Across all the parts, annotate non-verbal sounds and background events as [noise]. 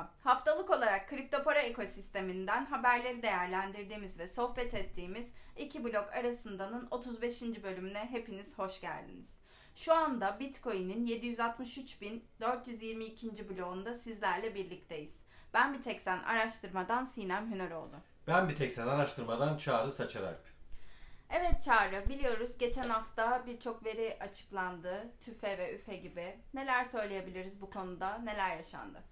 Merhaba. Haftalık olarak kripto para ekosisteminden haberleri değerlendirdiğimiz ve sohbet ettiğimiz iki blok arasındanın 35. bölümüne hepiniz hoş geldiniz. Şu anda Bitcoin'in 763.422. bloğunda sizlerle birlikteyiz. Ben bir tek sen araştırmadan Sinem Hüneroğlu. Ben bir tek sen araştırmadan Çağrı Saçaralp. Evet Çağrı, biliyoruz geçen hafta birçok veri açıklandı. TÜFE ve ÜFE gibi. Neler söyleyebiliriz bu konuda? Neler yaşandı?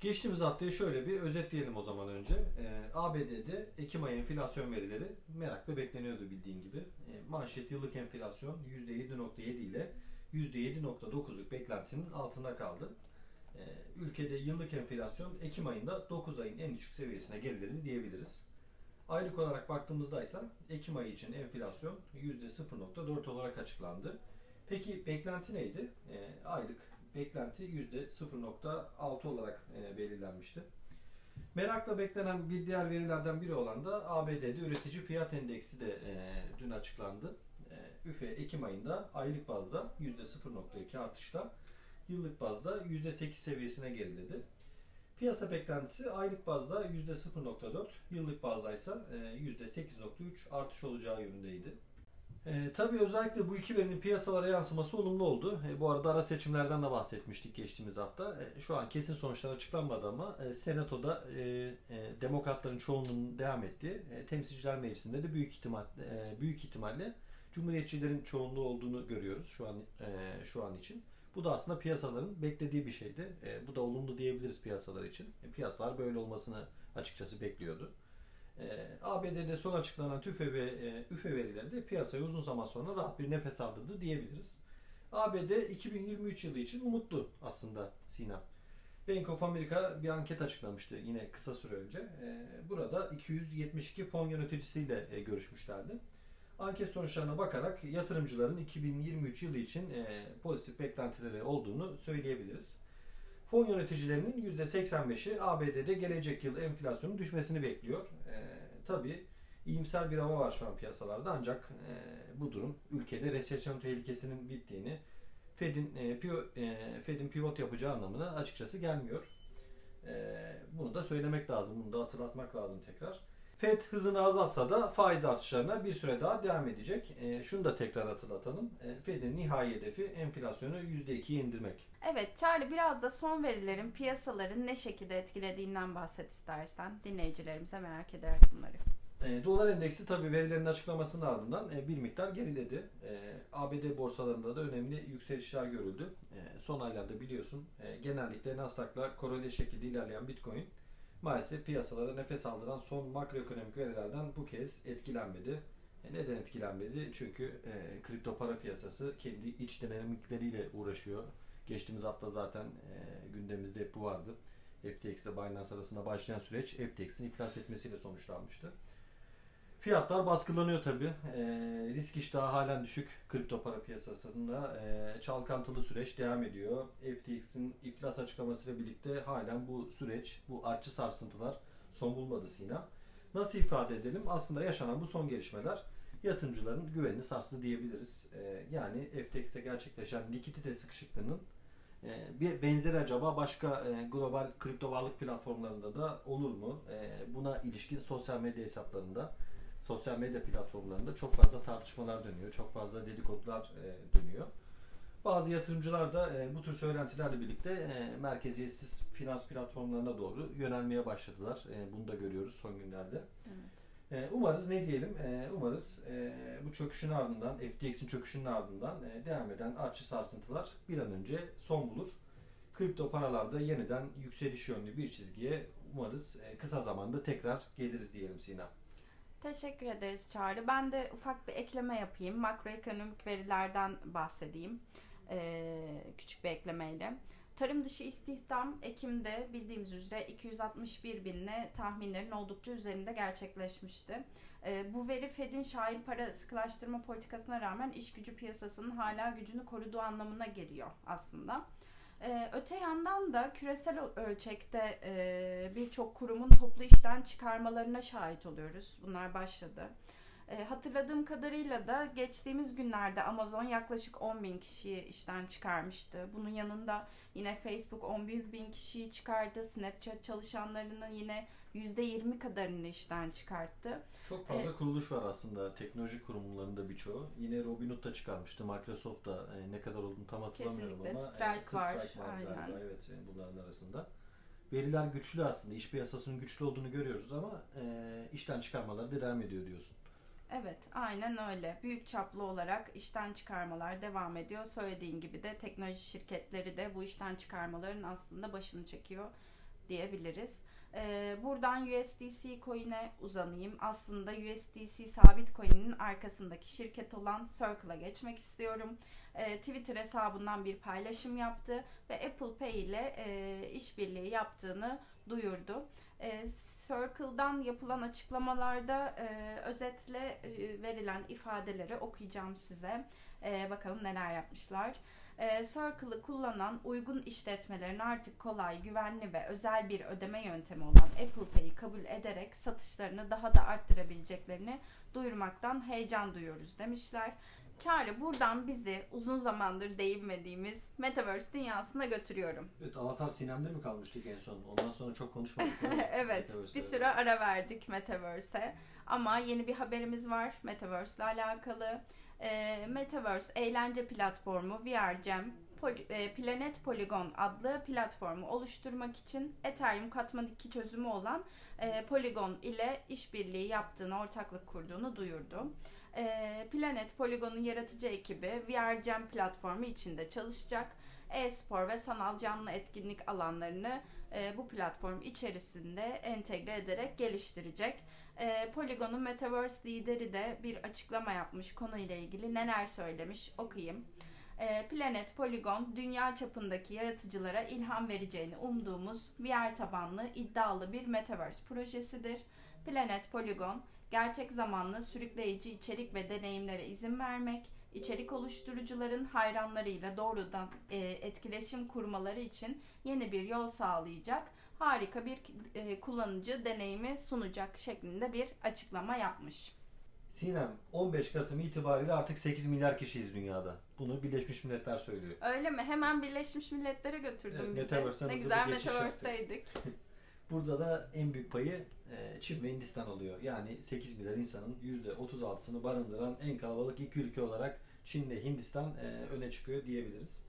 Geçtiğimiz haftayı şöyle bir özetleyelim o zaman önce. Ee, ABD'de Ekim ayı enflasyon verileri merakla bekleniyordu bildiğin gibi. Ee, manşet yıllık enflasyon %7.7 ile %7.9'luk beklentinin altında kaldı. Ee, ülkede yıllık enflasyon Ekim ayında 9 ayın en düşük seviyesine geriledi diyebiliriz. Aylık olarak baktığımızda ise Ekim ayı için enflasyon %0.4 olarak açıklandı. Peki beklenti neydi? E, aylık beklenti %0.6 olarak e, belirlenmişti. Merakla beklenen bir diğer verilerden biri olan da ABD'de üretici fiyat endeksi de e, dün açıklandı. E, üfe Ekim ayında aylık bazda %0.2 artışla yıllık bazda %8 seviyesine geriledi. Piyasa beklentisi aylık bazda %0.4, yıllık bazda ise %8.3 artış olacağı yönündeydi. E, tabii özellikle bu iki verinin piyasalara yansıması olumlu oldu. E, bu arada ara seçimlerden de bahsetmiştik geçtiğimiz hafta. E, şu an kesin sonuçlar açıklanmadı ama e, Senato'da e, e, demokratların çoğunluğunun devam ettiği, e, temsilciler meclisinde de büyük ihtimal e, büyük ihtimalle cumhuriyetçilerin çoğunluğu olduğunu görüyoruz şu an e, şu an için. Bu da aslında piyasaların beklediği bir şeydi. E, bu da olumlu diyebiliriz piyasalar için. E, piyasalar böyle olmasını açıkçası bekliyordu. E, ABD'de son açıklanan TÜFE ve e, ÜFE verileri de piyasayı uzun zaman sonra rahat bir nefes aldırdı diyebiliriz. ABD 2023 yılı için umutlu aslında Sina. Bank of America bir anket açıklamıştı yine kısa süre önce. E, burada 272 fon yöneticisiyle e, görüşmüşlerdi. Anket sonuçlarına bakarak yatırımcıların 2023 yılı için e, pozitif beklentileri olduğunu söyleyebiliriz. Fon yöneticilerinin %85'i ABD'de gelecek yıl enflasyonun düşmesini bekliyor. E, Tabi iyimser bir hava var şu an piyasalarda ancak e, bu durum ülkede resesyon tehlikesinin bittiğini Fed'in e, piyo, e, Fed'in pivot yapacağı anlamına açıkçası gelmiyor. E, bunu da söylemek lazım, bunu da hatırlatmak lazım tekrar. FED hızını azaltsa da faiz artışlarına bir süre daha devam edecek. E, şunu da tekrar hatırlatalım. E, Fed'in nihai hedefi enflasyonu %2'ye indirmek. Evet Charlie biraz da son verilerin piyasaların ne şekilde etkilediğinden bahset istersen dinleyicilerimize merak ederek bunları. E, dolar endeksi tabi verilerin açıklamasının ardından e, bir miktar geriledi. E, ABD borsalarında da önemli yükselişler görüldü. E, son aylarda biliyorsun e, genellikle Nasdaq'la koreli şekilde ilerleyen Bitcoin maalesef piyasalara nefes aldıran son makroekonomik verilerden bu kez etkilenmedi. E neden etkilenmedi? Çünkü e, kripto para piyasası kendi iç dinamikleriyle uğraşıyor. Geçtiğimiz hafta zaten e, gündemimizde hep bu vardı. FTX ile Binance arasında başlayan süreç FTX'in iflas etmesiyle sonuçlanmıştı. Fiyatlar baskılanıyor tabi. E, risk iştahı halen düşük kripto para piyasasında. E, çalkantılı süreç devam ediyor. FTX'in iflas açıklamasıyla birlikte halen bu süreç, bu artçı sarsıntılar son bulmadı Sina. Nasıl ifade edelim? Aslında yaşanan bu son gelişmeler yatırımcıların güvenini sarstı diyebiliriz. E, yani FTX'te gerçekleşen likidite sıkışıklığının e, bir benzeri acaba başka e, global kripto varlık platformlarında da olur mu? E, buna ilişkin sosyal medya hesaplarında sosyal medya platformlarında çok fazla tartışmalar dönüyor. Çok fazla dedikodular e, dönüyor. Bazı yatırımcılar da e, bu tür söylentilerle birlikte e, merkeziyetsiz finans platformlarına doğru yönelmeye başladılar. E, bunu da görüyoruz son günlerde. Evet. E, umarız ne diyelim? E, umarız e, bu çöküşün ardından, FTX'in çöküşünün ardından e, devam eden artçı sarsıntılar bir an önce son bulur. Kripto paralarda yeniden yükseliş yönlü bir çizgiye umarız e, kısa zamanda tekrar geliriz diyelim Sina. Teşekkür ederiz Çağrı. Ben de ufak bir ekleme yapayım. Makroekonomik verilerden bahsedeyim. Ee, küçük bir eklemeyle. Tarım dışı istihdam Ekim'de bildiğimiz üzere 261 binle tahminlerin oldukça üzerinde gerçekleşmişti. Ee, bu veri Fed'in şahin para sıkılaştırma politikasına rağmen iş gücü piyasasının hala gücünü koruduğu anlamına geliyor aslında. Ee, öte yandan da küresel ölçekte e, birçok kurumun toplu işten çıkarmalarına şahit oluyoruz. Bunlar başladı. E, hatırladığım kadarıyla da geçtiğimiz günlerde Amazon yaklaşık 10 bin kişiyi işten çıkarmıştı. Bunun yanında Yine Facebook 11 bin kişiyi çıkardı. Snapchat çalışanlarının yine %20 kadarını işten çıkarttı. Çok fazla evet. kuruluş var aslında teknoloji kurumlarında birçoğu. Yine Robinhood da çıkarmıştı. Microsoft da e, ne kadar olduğunu tam hatırlamıyorum Kesinlikle. ama Strike, e, Strike var. var Aynen. galiba. Evet e, bunların arasında. Veriler güçlü aslında. İş piyasasının güçlü olduğunu görüyoruz ama e, işten çıkarmalar da devam ediyor diyorsun. Evet, aynen öyle. Büyük çaplı olarak işten çıkarmalar devam ediyor. Söylediğin gibi de teknoloji şirketleri de bu işten çıkarmaların aslında başını çekiyor diyebiliriz. Ee, buradan USDC coin'e uzanayım. Aslında USDC sabit coin'in arkasındaki şirket olan Circle'a geçmek istiyorum. Ee, Twitter hesabından bir paylaşım yaptı ve Apple Pay ile e, işbirliği yaptığını duyurdu. E, Circle'dan yapılan açıklamalarda e, özetle e, verilen ifadeleri okuyacağım size. Bakalım neler yapmışlar. E, Circle'ı kullanan uygun işletmelerin artık kolay, güvenli ve özel bir ödeme yöntemi olan Apple Pay'i kabul ederek satışlarını daha da arttırabileceklerini duyurmaktan heyecan duyuyoruz demişler. Çağrı buradan bizi uzun zamandır değinmediğimiz Metaverse dünyasına götürüyorum. Evet Avatar Sinem'de mi kalmıştık en son? Ondan sonra çok konuşmadık. [laughs] evet bir süre ara verdik Metaverse'e. Ama yeni bir haberimiz var Metaverse ile alakalı. E, Metaverse eğlence platformu VR Jam Pol- e, Planet Polygon adlı platformu oluşturmak için Ethereum katman 2 çözümü olan e, Polygon ile işbirliği yaptığını, ortaklık kurduğunu duyurdu. E, Planet Polygon'un yaratıcı ekibi VR Jam platformu içinde çalışacak. E-spor ve sanal canlı etkinlik alanlarını e, bu platform içerisinde entegre ederek geliştirecek. E, Polygon'un Metaverse lideri de bir açıklama yapmış konuyla ilgili neler söylemiş okuyayım. E, Planet Polygon dünya çapındaki yaratıcılara ilham vereceğini umduğumuz VR tabanlı iddialı bir Metaverse projesidir. Planet Polygon gerçek zamanlı sürükleyici içerik ve deneyimlere izin vermek, içerik oluşturucuların hayranlarıyla doğrudan e, etkileşim kurmaları için yeni bir yol sağlayacak, harika bir e, kullanıcı deneyimi sunacak şeklinde bir açıklama yapmış. Sinem 15 Kasım itibariyle artık 8 milyar kişiyiz dünyada. Bunu Birleşmiş Milletler söylüyor. Öyle mi? Hemen Birleşmiş Milletler'e götürdün Evet, bizi. Ne güzel Metaverse'deydik. [laughs] Burada da en büyük payı e, Çin ve Hindistan alıyor. Yani 8 milyar insanın %36'sını barındıran en kalabalık iki ülke olarak Çin ile Hindistan e, öne çıkıyor diyebiliriz.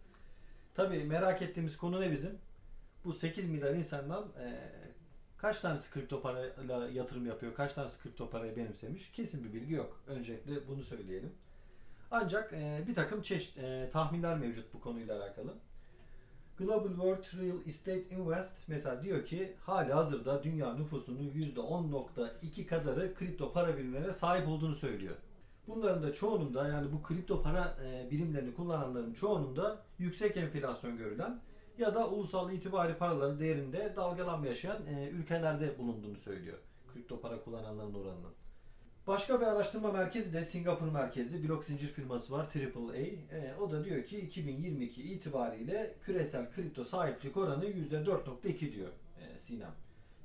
Tabii merak ettiğimiz konu ne bizim? Bu 8 milyar insandan e, kaç tanesi kripto parayla yatırım yapıyor, kaç tanesi kripto parayı benimsemiş? Kesin bir bilgi yok. Öncelikle bunu söyleyelim. Ancak bir takım çeşit tahminler mevcut bu konuyla alakalı. Global World Real Estate Invest mesela diyor ki hali hazırda dünya nüfusunun %10.2 kadarı kripto para birimlerine sahip olduğunu söylüyor. Bunların da çoğunun da yani bu kripto para e, birimlerini kullananların çoğunun da yüksek enflasyon görülen ya da ulusal itibari paraların değerinde dalgalanma yaşayan e, ülkelerde bulunduğunu söylüyor. Kripto para kullananların oranının. Başka bir araştırma merkezi de Singapur merkezi blok zincir firması var AAA. E, o da diyor ki 2022 itibariyle küresel kripto sahiplik oranı %4.2 diyor e, Sinem.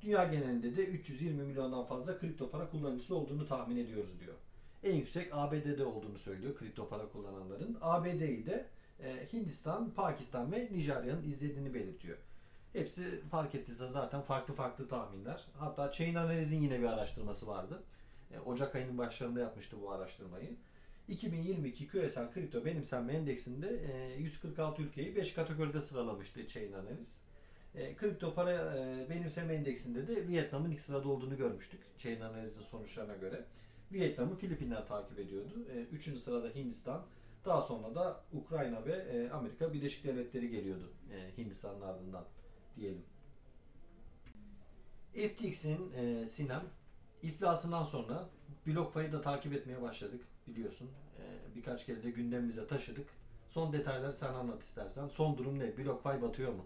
Dünya genelinde de 320 milyondan fazla kripto para kullanıcısı olduğunu tahmin ediyoruz diyor. En yüksek ABD'de olduğunu söylüyor kripto para kullananların. ABD'yi de e, Hindistan, Pakistan ve Nijerya'nın izlediğini belirtiyor. Hepsi fark ettiyse zaten farklı farklı tahminler. Hatta Chain Analiz'in yine bir araştırması vardı. E, Ocak ayının başlarında yapmıştı bu araştırmayı. 2022 küresel kripto benimsenme endeksinde 146 e, ülkeyi 5 kategoride sıralamıştı Chain Analiz. E, kripto para benimseme endeksinde de Vietnam'ın ilk sırada olduğunu görmüştük Chain Analiz'in sonuçlarına göre. Vietnam'ı Filipinler takip ediyordu. Üçüncü sırada Hindistan. Daha sonra da Ukrayna ve Amerika Birleşik Devletleri geliyordu Hindistan'ın ardından diyelim. FTX'in Sinem İflasından sonra BlockFi'yi da takip etmeye başladık biliyorsun. Ee, birkaç kez de gündemimize taşıdık. Son detayları sen anlat istersen. Son durum ne? BlockFi batıyor mu?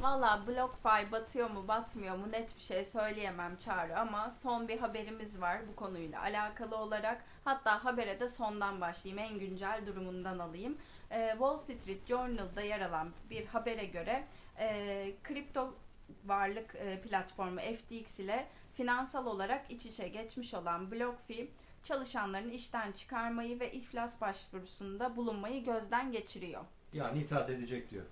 Valla BlockFi batıyor mu batmıyor mu net bir şey söyleyemem Çağrı ama son bir haberimiz var bu konuyla alakalı olarak. Hatta habere de sondan başlayayım en güncel durumundan alayım. Ee, Wall Street Journal'da yer alan bir habere göre e, kripto varlık e, platformu FTX ile finansal olarak iç içe geçmiş olan BlockFi çalışanların işten çıkarmayı ve iflas başvurusunda bulunmayı gözden geçiriyor. Yani iflas edecek diyor.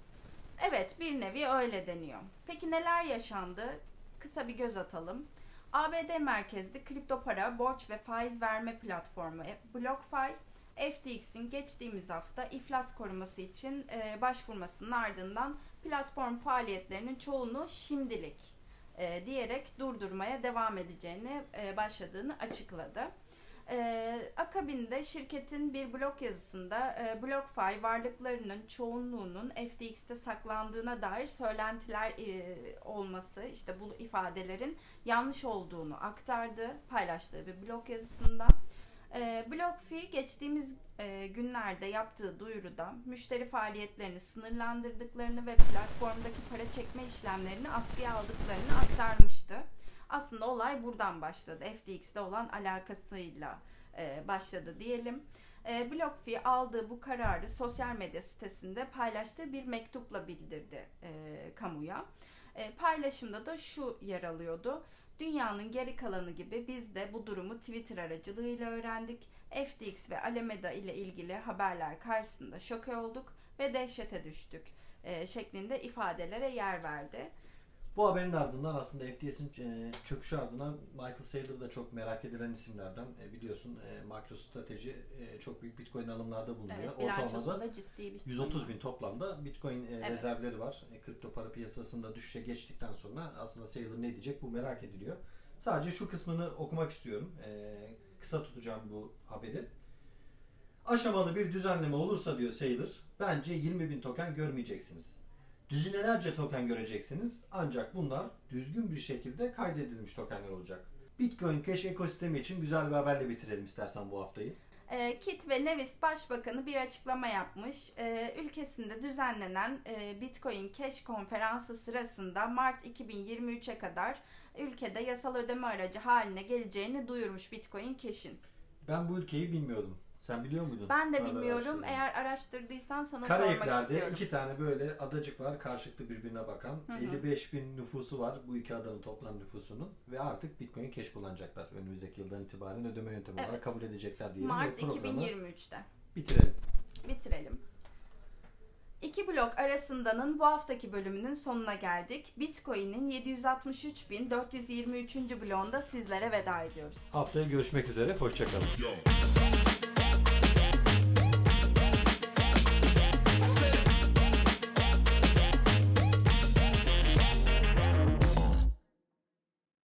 Evet bir nevi öyle deniyor. Peki neler yaşandı? Kısa bir göz atalım. ABD merkezli kripto para, borç ve faiz verme platformu BlockFi, FTX'in geçtiğimiz hafta iflas koruması için e, başvurmasının ardından platform faaliyetlerinin çoğunu şimdilik e, diyerek durdurmaya devam edeceğini e, başladığını açıkladı. E, akabinde şirketin bir blog yazısında e, BlockFi varlıklarının çoğunluğunun FTX'te saklandığına dair söylentiler e, olması, işte bu ifadelerin yanlış olduğunu aktardı, paylaştığı bir blog yazısında. E, BlockFi geçtiğimiz e, günlerde yaptığı duyuruda müşteri faaliyetlerini sınırlandırdıklarını ve platformdaki para çekme işlemlerini askıya aldıklarını aktarmıştı. Aslında olay buradan başladı. FTX'de olan alakasıyla e, başladı diyelim. E, BlockFi aldığı bu kararı sosyal medya sitesinde paylaştığı bir mektupla bildirdi e, kamuya. E, paylaşımda da şu yer alıyordu. Dünyanın geri kalanı gibi biz de bu durumu Twitter aracılığıyla öğrendik. FTX ve Alameda ile ilgili haberler karşısında şoke olduk ve dehşete düştük e, şeklinde ifadelere yer verdi. Bu haberin ardından aslında FTS'in e, çöküşü ardından Michael Saylor da çok merak edilen isimlerden. E, biliyorsun e, MicroStrategy çok büyük Bitcoin alımlarda bulunuyor. Evet, Ortalamada ciddi bir 130 bin toplamda Bitcoin evet. rezervleri var. kripto para piyasasında düşüşe geçtikten sonra aslında Saylor ne diyecek bu merak ediliyor. Sadece şu kısmını okumak istiyorum. kısa tutacağım bu haberi. Aşamalı bir düzenleme olursa diyor Saylor, bence 20 bin token görmeyeceksiniz. Düzinelerce token göreceksiniz ancak bunlar düzgün bir şekilde kaydedilmiş tokenler olacak. Bitcoin Cash ekosistemi için güzel bir haberle bitirelim istersen bu haftayı. E, Kit ve Nevis Başbakanı bir açıklama yapmış. E, ülkesinde düzenlenen e, Bitcoin Cash konferansı sırasında Mart 2023'e kadar ülkede yasal ödeme aracı haline geleceğini duyurmuş Bitcoin Cash'in. Ben bu ülkeyi bilmiyordum. Sen biliyor muydun? Ben de bilmiyorum. Eğer araştırdıysan sana sormak istiyorum. Karayipler'de iki tane böyle adacık var karşılıklı birbirine bakan. Hı hı. 55 bin nüfusu var bu iki adanın toplam nüfusunun. Ve artık Bitcoin Cash kullanacaklar. Önümüzdeki yıldan itibaren ödeme yöntemi evet. olarak kabul edecekler diyelim. Mart 2023'te. Bitirelim. Bitirelim. İki blok arasındanın bu haftaki bölümünün sonuna geldik. Bitcoin'in 763.423. bloğunda sizlere veda ediyoruz. Haftaya görüşmek üzere. Hoşçakalın.